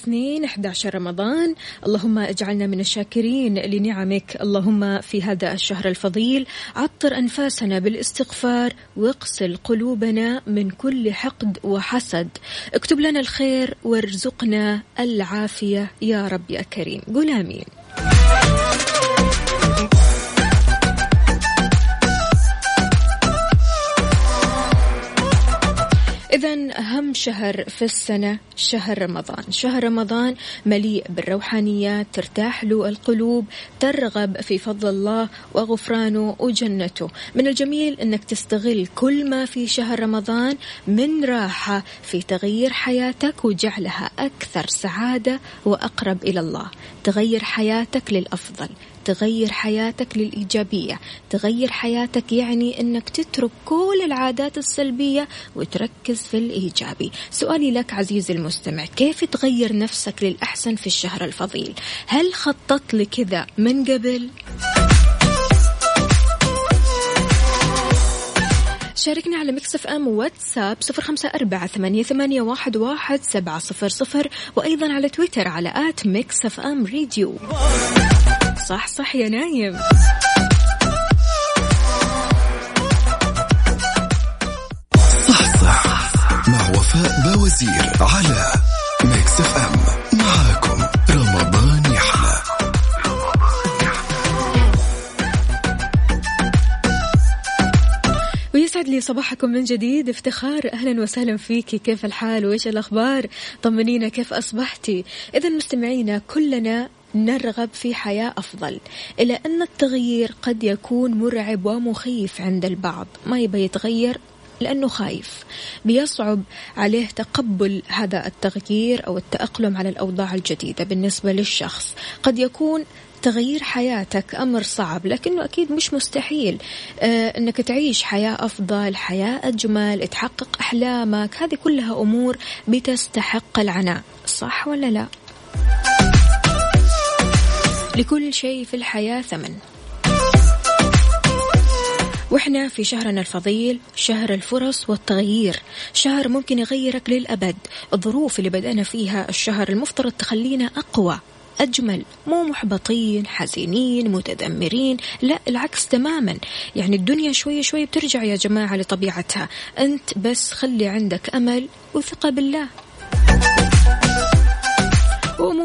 الاثنين 11 رمضان. اللهم اجعلنا من الشاكرين لنعمك. اللهم في هذا الشهر الفضيل عطر أنفاسنا بالاستغفار واغسل قلوبنا من كل حقد وحسد. اكتب لنا الخير وارزقنا العافية. يا رب يا كريم. قول آمين. إذا أهم شهر في السنة شهر رمضان، شهر رمضان مليء بالروحانيات، ترتاح له القلوب، ترغب في فضل الله وغفرانه وجنته، من الجميل أنك تستغل كل ما في شهر رمضان من راحة في تغيير حياتك وجعلها أكثر سعادة وأقرب إلى الله، تغير حياتك للأفضل. تغير حياتك للإيجابية. تغير حياتك يعني أنك تترك كل العادات السلبية وتركز في الإيجابي. سؤالي لك عزيزي المستمع كيف تغير نفسك للأحسن في الشهر الفضيل؟ هل خططت لكذا من قبل؟ شاركنا على Mix FM واتساب صفر خمسة أربعة ثمانية, ثمانية واحد, واحد سبعة صفر صفر وأيضا على تويتر على at Mix FM Radio. صح صح يا نايم. صح صح. مع وفاء باوزير على Mix FM معاكم رمضان يحلى. ويسعد لي صباحكم من جديد. افتخار أهلا وسهلا فيكي. كيف الحال؟ وإيش الأخبار؟ طمنينا كيف أصبحتي؟ اذا مستمعينا كلنا نرغب في حياة أفضل إلا أن التغيير قد يكون مرعب ومخيف عند البعض. ما يبي يتغير؟ لأنه خايف. بيصعب عليه تقبل هذا التغيير أو التأقلم على الأوضاع الجديدة بالنسبة للشخص. قد يكون تغيير حياتك أمر صعب لكنه أكيد مش مستحيل. آه أنك تعيش حياة أفضل حياة أجمل تحقق أحلامك. هذه كلها أمور بتستحق العناء صح ولا لا؟ لكل شيء في الحياة ثمن. وإحنا في شهرنا الفضيل شهر الفرص والتغيير. شهر ممكن يغيرك للأبد. الظروف اللي بدأنا فيها الشهر المفترض تخلينا أقوى. أجمل مو محبطين حزينين متذمرين لا العكس تماما. يعني الدنيا شوي شوي بترجع يا جماعة لطبيعتها. أنت بس خلي عندك أمل وثقة بالله.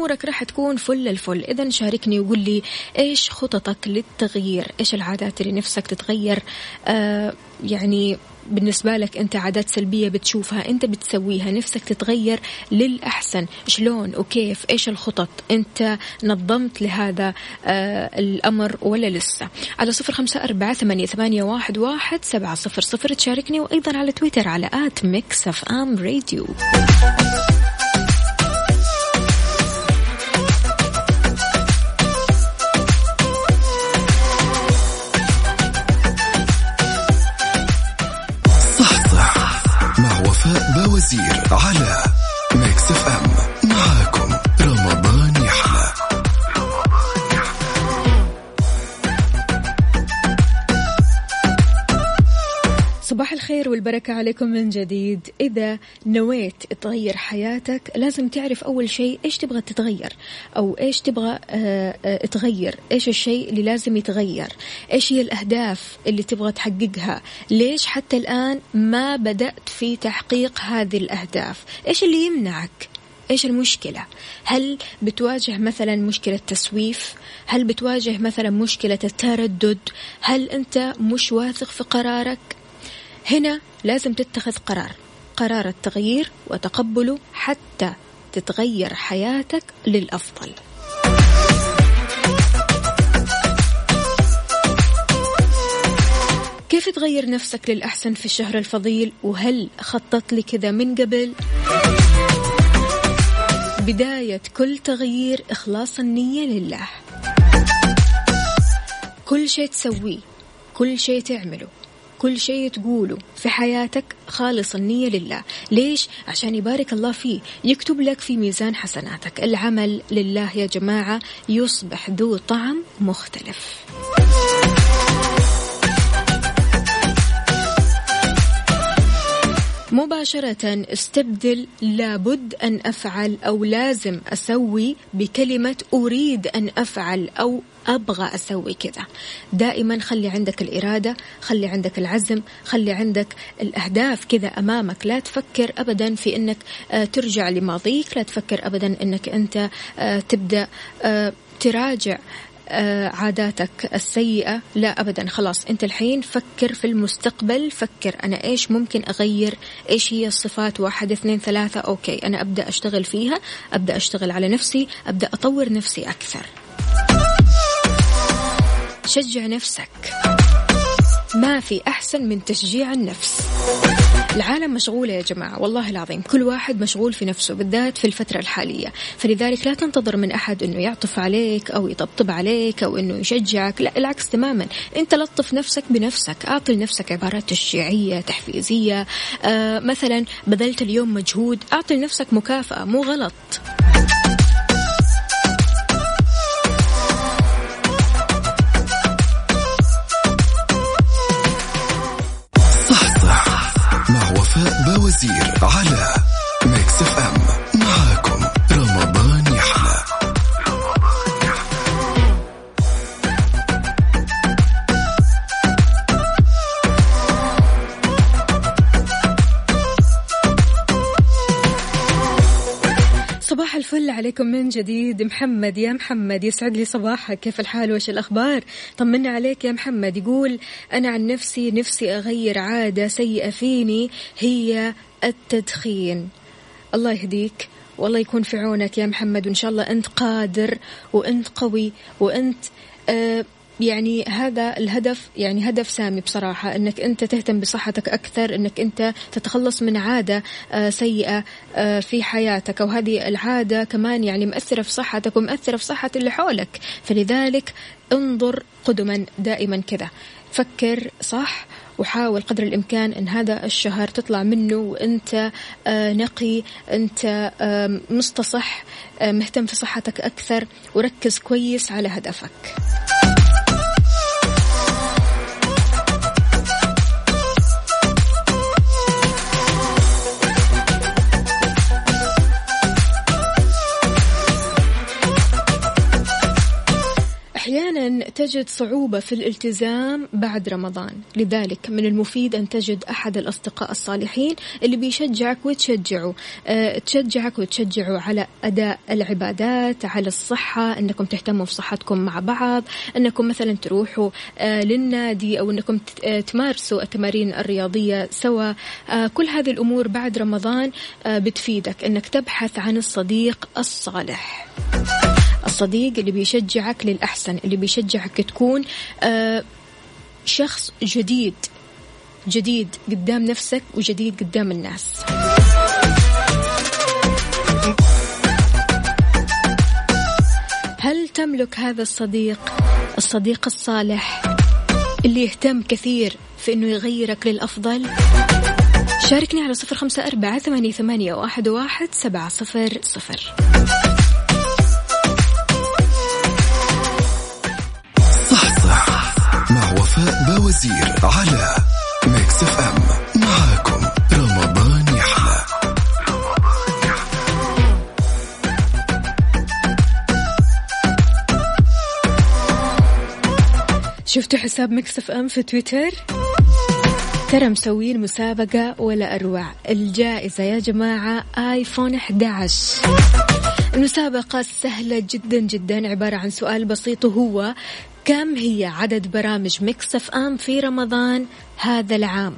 وامورك راح تكون فل الفل. إذا شاركني وقول لي إيش خططك للتغيير؟ إيش العادات اللي نفسك تتغير؟ آه يعني بالنسبة لك أنت عادات سلبية بتشوفها أنت بتسويها نفسك تتغير للأحسن. شلون وكيف؟ إيش الخطط؟ أنت نظمت لهذا آه الأمر ولا لسه؟ على صفر خمسة أربعة ثمانية, ثمانية واحد, واحد سبعة صفر صفر. تشاركني وأيضا على تويتر على at Mix FM Radio. والبركة عليكم من جديد. إذا نويت تغير حياتك لازم تعرف أول شيء إيش تبغى تتغير؟ أو إيش تبغى آه، آه، تغير؟ إيش الشيء اللي لازم يتغير؟ إيش هي الأهداف اللي تبغى تحققها؟ ليش حتى الآن ما بدأت في تحقيق هذه الأهداف؟ إيش اللي يمنعك؟ إيش المشكلة؟ هل بتواجه مثلا مشكلة تسويف؟ هل بتواجه مثلا مشكلة التردد؟ هل أنت مش واثق في قرارك؟ هنا لازم تتخذ قرار. قرار التغيير وتقبله حتى تتغير حياتك للأفضل. كيف تغير نفسك للأحسن في الشهر الفضيل؟ وهل خطط لي كذا من قبل؟ بداية كل تغيير إخلاص النية لله. كل شيء تسويه كل شيء تعمله. كل شيء تقوله في حياتك خالص النية لله. ليش؟ عشان يبارك الله فيه يكتب لك في ميزان حسناتك. العمل لله يا جماعة يصبح ذو طعم مختلف. مباشرة استبدل لابد أن أفعل أو لازم أسوي بكلمة أريد أن أفعل أو أبغى أسوي كذا. دائما خلي عندك الإرادة خلي عندك العزم خلي عندك الأهداف كذا أمامك. لا تفكر أبدا في أنك آه، ترجع لماضيك لا تفكر أبدا أنك أنت آه، تبدأ آه، تراجع عاداتك السيئة؟ لا أبدا. خلاص أنت الحين فكر في المستقبل. فكر أنا إيش ممكن أغير؟ إيش هي الصفات؟ واحد اثنين ثلاثة. أوكي أنا أبدأ أشتغل فيها. أبدأ أشتغل على نفسي. أبدأ أطور نفسي أكثر. شجع نفسك. ما في أحسن من تشجيع النفس. العالم مشغولة يا جماعة والله العظيم كل واحد مشغول في نفسه بالذات في الفترة الحالية فلذلك لا تنتظر من أحد أنه يعطف عليك أو يطبطب عليك أو أنه يشجعك لا العكس تماما أنت لطف نفسك بنفسك أعطي لنفسك عبارات تشجيعية تحفيزية آه مثلا بذلت اليوم مجهود أعطي لنفسك مكافأة مو غلط. وزير على Mix FM معاكم رمضان يحلى. صباح الفل عليكم من جديد. محمد يا محمد يسعد لي صباحك. كيف الحال؟ وش الأخبار؟ طمنا عليك يا محمد. يقول أنا عن نفسي نفسي أغير عادة سيئة فيني. هي التدخين. الله يهديك والله يكون في عونك يا محمد وإن شاء الله أنت قادر وأنت قوي وأنت آه يعني هذا الهدف يعني هدف سامي بصراحة إنك أنت تهتم بصحتك أكثر إنك أنت تتخلص من عادة آه، سيئة آه، في حياتك. أو هذه العادة كمان يعني مأثرة في صحتك ومأثرة في صحة اللي حولك. فلذلك انظر قدما دائما كذا. فكر صح وحاول قدر الإمكان أن هذا الشهر تطلع منه وأنت آه، نقي أنت مستصح مهتم في صحتك أكثر وركز كويس على هدفك. تجد صعوبة في الالتزام بعد رمضان. لذلك من المفيد أن تجد أحد الأصدقاء الصالحين اللي بيشجعك وتشجعه. أه تشجعك وتشجعه على أداء العبادات على الصحة أنكم تهتموا في صحتكم مع بعض أنكم مثلا تروحوا أه للنادي أو أنكم آه، تمارسوا التمارين الرياضية سوا. أه كل هذه الأمور بعد رمضان أه بتفيدك أنك تبحث عن الصديق الصالح. الصديق اللي بيشجعك للأحسن اللي بيشجعك تكون آه، شخص جديد جديد قدام نفسك وجديد قدام الناس. هل تملك هذا الصديق الصديق الصالح اللي يهتم كثير في إنه يغيرك للأفضل؟ شاركني على صفر خمسة أربعة ثمانية, واحد سبعة صفر صفر. وفاء بوزير على Mix FM معاكم رمضان يحلى شفتوا حساب Mix FM في تويتر؟ ترى مسوين مسابقة ولا أروع. الجائزة يا جماعة آيفون 11 المسابقة سهلة جدا جدا عبارة عن سؤال بسيط وهو كم هي عدد برامج Mix FM في رمضان هذا العام؟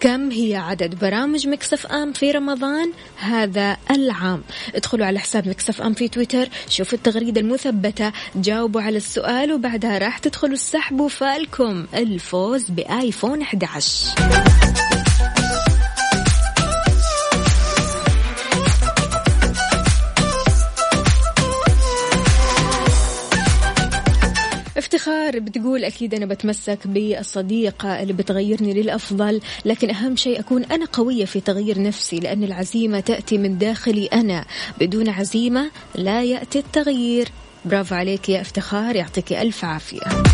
كم هي عدد برامج Mix FM في رمضان هذا العام؟ ادخلوا على حساب Mix FM في تويتر شوفوا التغريدة المثبتة جاوبوا على السؤال وبعدها راح تدخلوا السحب وفالكم الفوز بآيفون 11 افتخار بتقول أكيد أنا بتمسك بالصديقة اللي بتغيرني للأفضل لكن أهم شيء أكون أنا قوية في تغيير نفسي لأن العزيمة تأتي من داخلي أنا. بدون عزيمة لا يأتي التغيير. برافو عليك يا افتخار يعطيك ألف عافية.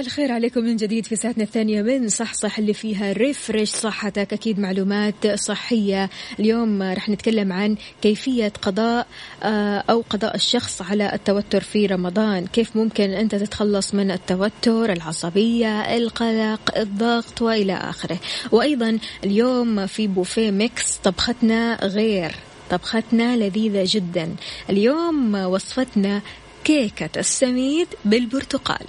الخير عليكم من جديد في ساعتنا الثانية من صحصح اللي فيها refresh صحتك. أكيد معلومات صحية. اليوم رح نتكلم عن كيفية قضاء آه، أو قضاء الشخص على التوتر في رمضان. كيف ممكن أنت تتخلص من التوتر العصبية القلق الضغط وإلى آخره. وأيضا اليوم في بوفيه Mix طبختنا غير طبختنا لذيذة جدا. اليوم وصفتنا كيكة السميد بالبرتقال.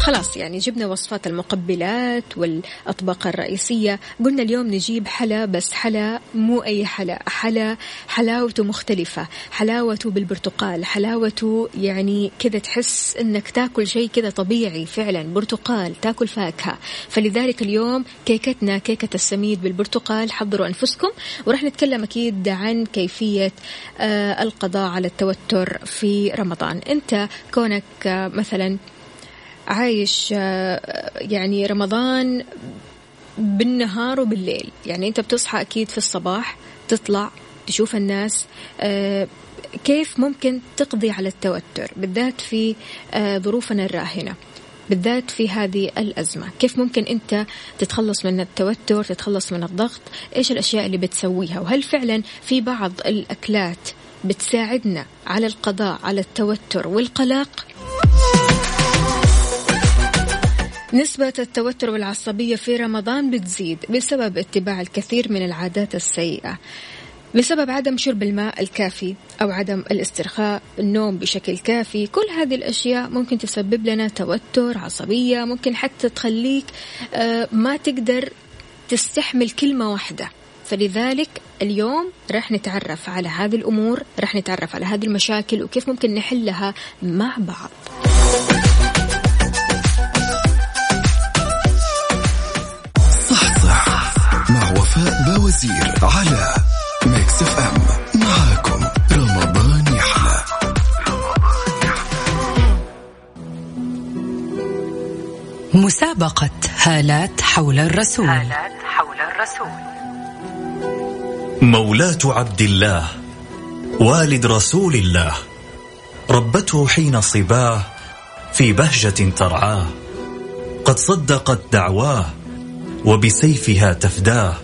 خلاص يعني جبنا وصفات المقبلات والأطباق الرئيسية. قلنا اليوم نجيب حلا بس حلا مو أي حلا حلا حلاوته مختلفة. حلاوته بالبرتقال حلاوته يعني كذا تحس أنك تاكل شيء كذا طبيعي فعلا برتقال تاكل فاكهة. فلذلك اليوم كيكتنا كيكة السميد بالبرتقال حضروا أنفسكم. ورح نتكلم أكيد عن كيفية آه القضاء على التوتر في رمضان. أنت كونك آه مثلا عايش آه، يعني رمضان بالنهار وبالليل. يعني أنت بتصحى أكيد في الصباح تطلع تشوف الناس آه، كيف ممكن تقضي على التوتر؟ بالذات في آه، ظروفنا الراهنة. بالذات في هذه الأزمة. كيف ممكن أنت تتخلص من التوتر تتخلص من الضغط؟ إيش الأشياء اللي بتسويها؟ وهل فعلا في بعض الأكلات بتساعدنا على القضاء على التوتر والقلق؟ نسبة التوتر والعصبية في رمضان بتزيد بسبب اتباع الكثير من العادات السيئة. بسبب عدم شرب الماء الكافي أو عدم الاسترخاء النوم بشكل كافي كل هذه الأشياء ممكن تسبب لنا توتر عصبية ممكن حتى تخليك آه، ما تقدر تستحمل كلمة واحدة. فلذلك اليوم راح نتعرف على هذه الأمور راح نتعرف على هذه المشاكل وكيف ممكن نحلها مع بعض. هالات حول الرسول. هالات حول الرسول. مولاة عبد الله والد رسول الله ربته حين صباه في بهجة ترعاه قد صدقت دعواه وبسيفها تفداه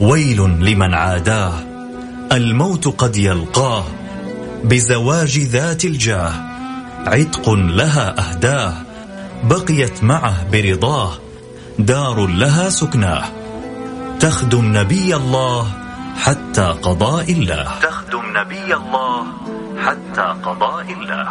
ويل لمن عاداه الموت قد يلقاه بزواج ذات الجاه عتق لها أهداه بقيت معه برضاه دار لها سكناه. تخدم نبي الله حتى قضاء الله. تخدم نبي الله حتى قضاء الله.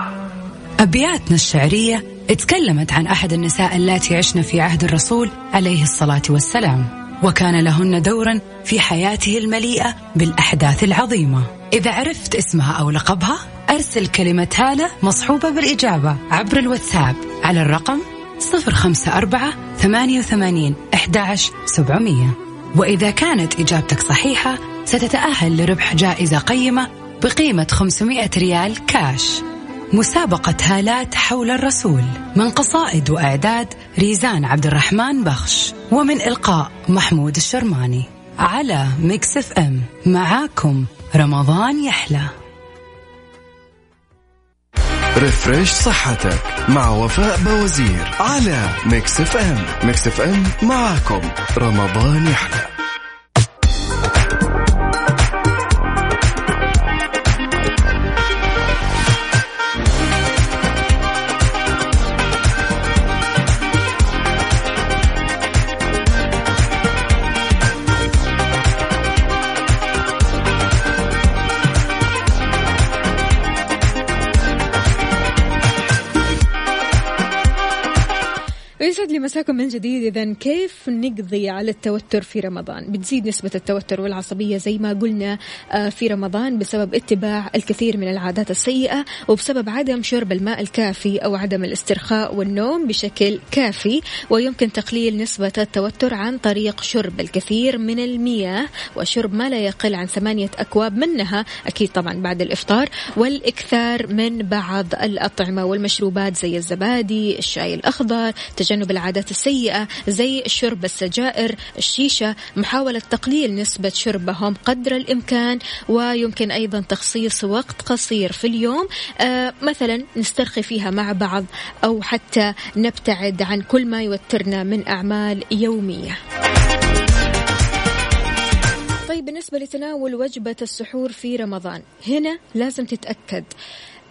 أبياتنا الشعرية تكلمت عن أحد النساء اللاتي عشن في عهد الرسول عليه الصلاة والسلام وكان لهن دورا في حياته المليئة بالأحداث العظيمة. إذا عرفت اسمها أو لقبها أرسل كلمة هالة مصحوبة بالإجابة عبر الواتساب على الرقم 054 88 11 700 وإذا كانت إجابتك صحيحة ستتأهل لربح جائزة قيمة بقيمة 500 ريال كاش مسابقة هالات حول الرسول. من قصائد وإعداد ريزان عبد الرحمن بخش. ومن إلقاء محمود الشرماني. على Mix FM. معاكم رمضان يحلى. refresh صحتك مع وفاء بوزير على Mix FM. Mix FM معاكم. رمضان يحلى. يسعد لي مساكم من جديد. إذا كيف نقضي على التوتر في رمضان؟ بتزيد نسبة التوتر والعصبية زي ما قلنا آه، في رمضان بسبب اتباع الكثير من العادات السيئة وبسبب عدم شرب الماء الكافي أو عدم الاسترخاء والنوم بشكل كافي ويمكن تقليل نسبة التوتر عن طريق شرب الكثير من المياه وشرب ما لا يقل عن ثمانية أكواب منها أكيد طبعا بعد الإفطار والإكثار من بعض الأطعمة والمشروبات زي الزبادي الشاي الأخضر تجنب تجنب العادات السيئة زي شرب السجائر الشيشة محاولة تقليل نسبة شربهم قدر الإمكان ويمكن أيضا تخصيص وقت قصير في اليوم. آه مثلا نسترخي فيها مع بعض أو حتى نبتعد عن كل ما يوترنا من أعمال يومية. طيب بالنسبة لتناول وجبة السحور في رمضان هنا لازم تتأكد.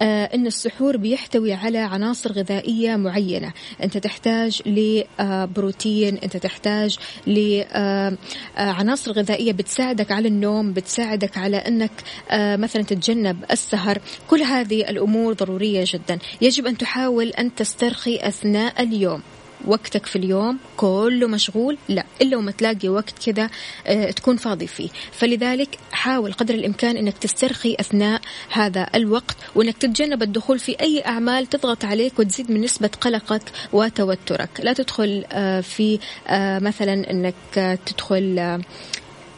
أن السحور بيحتوي على عناصر غذائية معينة. أنت تحتاج لبروتين أنت تحتاج لعناصر آه، غذائية بتساعدك على النوم بتساعدك على أنك آه، مثلا تتجنب السهر. كل هذه الأمور ضرورية جدا. يجب أن تحاول أن تسترخي أثناء اليوم. وقتك في اليوم كله مشغول لا إلا وما تلاقي وقت كذا آه، تكون فاضي فيه. فلذلك حاول قدر الإمكان أنك تسترخي أثناء هذا الوقت وأنك تتجنب الدخول في أي أعمال تضغط عليك وتزيد من نسبة قلقك وتوترك. لا تدخل آه، في آه، مثلا أنك تدخل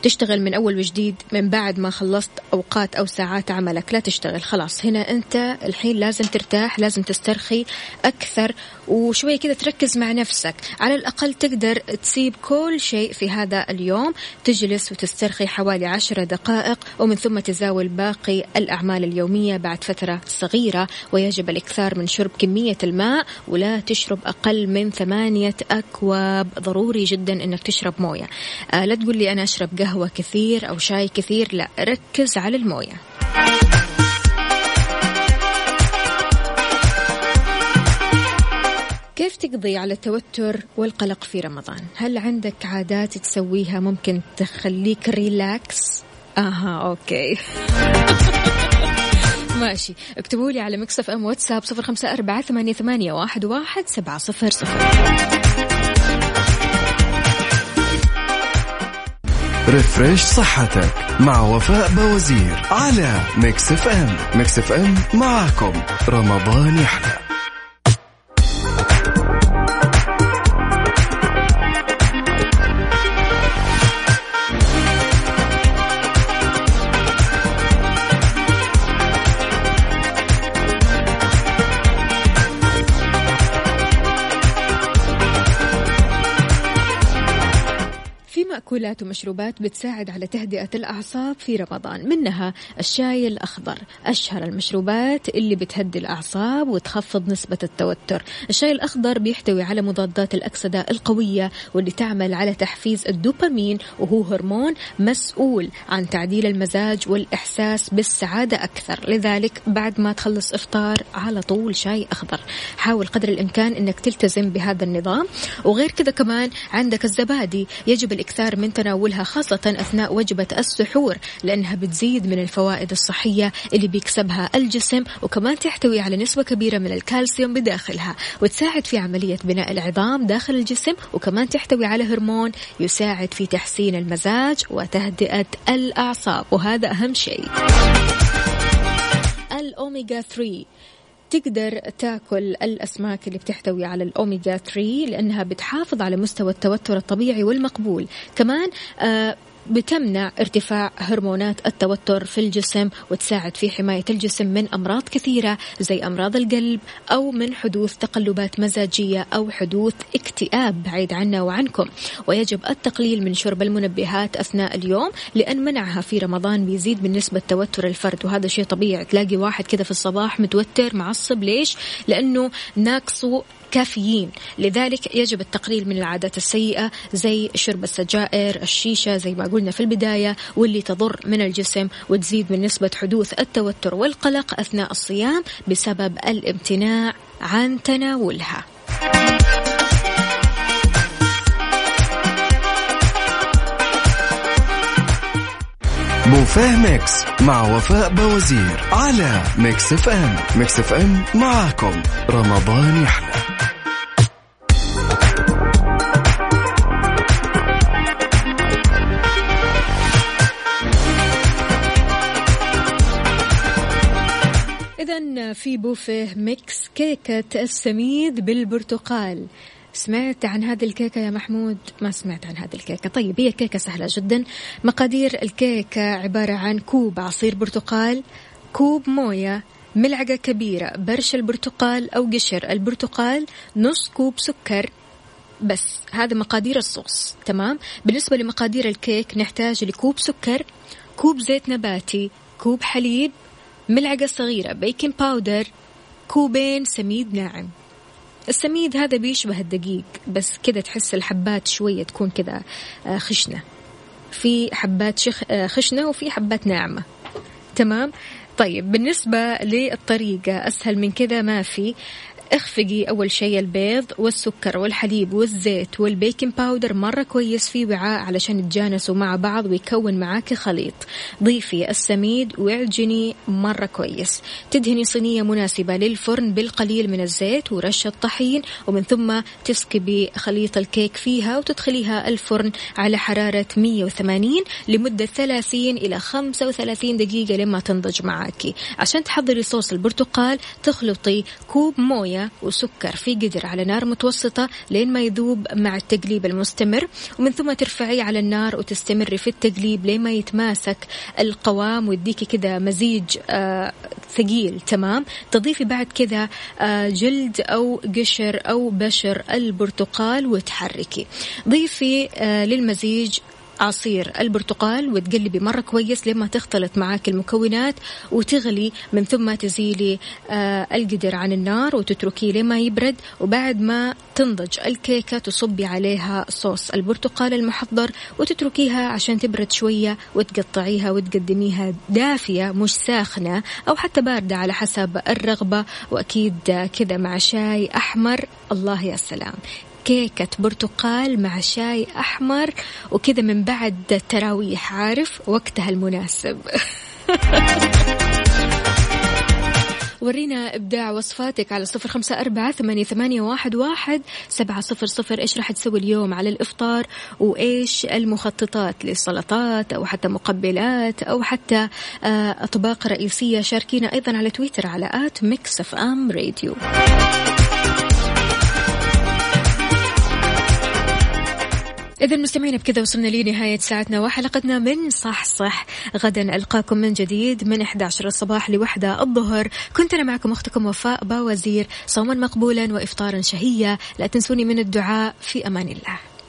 تشتغل من أول وجديد من بعد ما خلصت أوقات أو ساعات عملك. لا تشتغل خلاص هنا أنت الحين لازم ترتاح لازم تسترخي أكثر وشوية كذا تركز مع نفسك. على الأقل تقدر تسيب كل شيء في هذا اليوم. تجلس وتسترخي حوالي عشر دقائق ومن ثم تزاول باقي الأعمال اليومية بعد فترة صغيرة. ويجب الإكثار من شرب كمية الماء ولا تشرب أقل من ثمانية أكواب. ضروري جدا أنك تشرب موية. آه لا تقول لي أنا أشرب قهوة كثير أو شاي كثير لا ركز على الموية. تقضي على التوتر والقلق في رمضان؟ هل عندك عادات تسويها ممكن تخليك relax؟ آها okay. ماشي. اكتبوا لي على Mix FM واتساب صفر خمسة أربعة ثمانية, ثمانية واحد, واحد سبعة صفر صفر. refresh صحتك مع وفاء بوزير على Mix FM. Mix FM معاكم. رمضان يحلى. مأكولات ومشروبات بتساعد على تهدئة الأعصاب في رمضان منها الشاي الأخضر. أشهر المشروبات اللي بتهدي الأعصاب وتخفض نسبة التوتر. الشاي الأخضر بيحتوي على مضادات الأكسدة القوية واللي تعمل على تحفيز الدوبامين وهو هرمون مسؤول عن تعديل المزاج والإحساس بالسعادة أكثر. لذلك بعد ما تخلص إفطار على طول شاي أخضر. حاول قدر الإمكان أنك تلتزم بهذا النظام. وغير كذا كمان عندك الزبادي. يجب الإكثار من تناولها خاصة أثناء وجبة السحور لأنها بتزيد من الفوائد الصحية اللي بيكسبها الجسم وكمان تحتوي على نسبة كبيرة من الكالسيوم بداخلها وتساعد في عملية بناء العظام داخل الجسم وكمان تحتوي على هرمون يساعد في تحسين المزاج وتهدئة الأعصاب وهذا أهم شيء. الأوميجا 3 تقدر تاكل الأسماك اللي بتحتوي على الأوميجا 3 لأنها بتحافظ على مستوى التوتر الطبيعي والمقبول. كمان آه بتمنع ارتفاع هرمونات التوتر في الجسم وتساعد في حماية الجسم من أمراض كثيرة زي أمراض القلب أو من حدوث تقلبات مزاجية أو حدوث اكتئاب بعيد عنا وعنكم. ويجب التقليل من شرب المنبهات أثناء اليوم لأن منعها في رمضان بيزيد من نسبة توتر الفرد. وهذا شيء طبيعي. تلاقي واحد كذا في الصباح متوتر معصب. ليش؟ لأنه ناقصه كافيين. لذلك يجب التقليل من العادات السيئة زي شرب السجائر الشيشة زي ما قلنا في البداية واللي تضر من الجسم وتزيد من نسبة حدوث التوتر والقلق أثناء الصيام بسبب الامتناع عن تناولها. بوفيه Mix مع وفاء بوزير على Mix FM. Mix FM معاكم. رمضان يحلى. إذا في بوفيه ميكس كيكة السميد بالبرتقال. سمعت عن هذه الكيكة يا محمود؟ ما سمعت عن هذه الكيكة. طيب هي كيكة سهلة جدا. مقادير الكيكة عبارة عن كوب عصير برتقال كوب موية ملعقة كبيرة برش البرتقال أو قشر البرتقال نص كوب سكر. بس هذا مقادير الصوص تمام؟ بالنسبة لمقادير الكيك نحتاج لكوب سكر كوب زيت نباتي كوب حليب ملعقة صغيرة baking powder كوبين سميد ناعم. السميد هذا بيشبه الدقيق بس كذا تحس الحبات شوية تكون كذا آه، خشنة. في حبات شخ... آه، خشنة وفي حبات ناعمة. تمام؟ طيب بالنسبة للطريقة أسهل من كذا ما في. اخفقي أول شيء البيض والسكر والحليب والزيت وال baking powder مرة كويس في وعاء علشان يتجانسوا مع بعض ويكون معاك خليط. ضيفي السميد واعجني مرة كويس. تدهني صينية مناسبة للفرن بالقليل من الزيت ورشة طحين ومن ثم تسكبي خليط الكيك فيها وتدخليها الفرن على حرارة 180 لمدة 30 إلى 35 دقيقة لما تنضج معاكي. عشان تحضري صوص البرتقال تخلطي كوب موية وسكر في قدر على نار متوسطة لين ما يذوب مع التقليب المستمر. ومن ثم ترفعيه على النار وتستمري في التقليب لين ما يتماسك القوام ويديكي كذا مزيج آه ثقيل تمام؟ تضيفي بعد كذا آه جلد أو قشر أو بشر البرتقال وتحركي. ضيفي آه للمزيج عصير البرتقال وتقلبي مرة كويس لما تختلط معاك المكونات وتغلي من ثم تزيلي آه القدر عن النار وتتركيه لما يبرد. وبعد ما تنضج الكيكة تصبي عليها صوص البرتقال المحضر وتتركيها عشان تبرد شوية وتقطعيها وتقدميها دافية مش ساخنة أو حتى باردة على حسب الرغبة. وأكيد كذا مع شاي أحمر. الله يا سلام. كيكة برتقال مع شاي أحمر وكذا من بعد التراويح عارف؟ وقتها المناسب. ورينا إبداع وصفاتك على صفر خمسة أربعة ثمانية, ثمانية واحد, واحد سبعة صفر صفر. إيش راح تسوي اليوم على الإفطار؟ وإيش المخططات للسلطات أو حتى مقبلات أو حتى آه، أطباق رئيسية شاركينا أيضا على تويتر على at Mix FM Radio. إذا مستمعين بكذا وصلنا لنهاية ساعتنا وحلقتنا من صحصح. غدا ألقاكم من جديد من 11 الصباح لوحدة الظهر. كنت أنا معكم أختكم وفاء باوزير صوما مقبولا وإفطارا شهيا. لا تنسوني من الدعاء في أمان الله.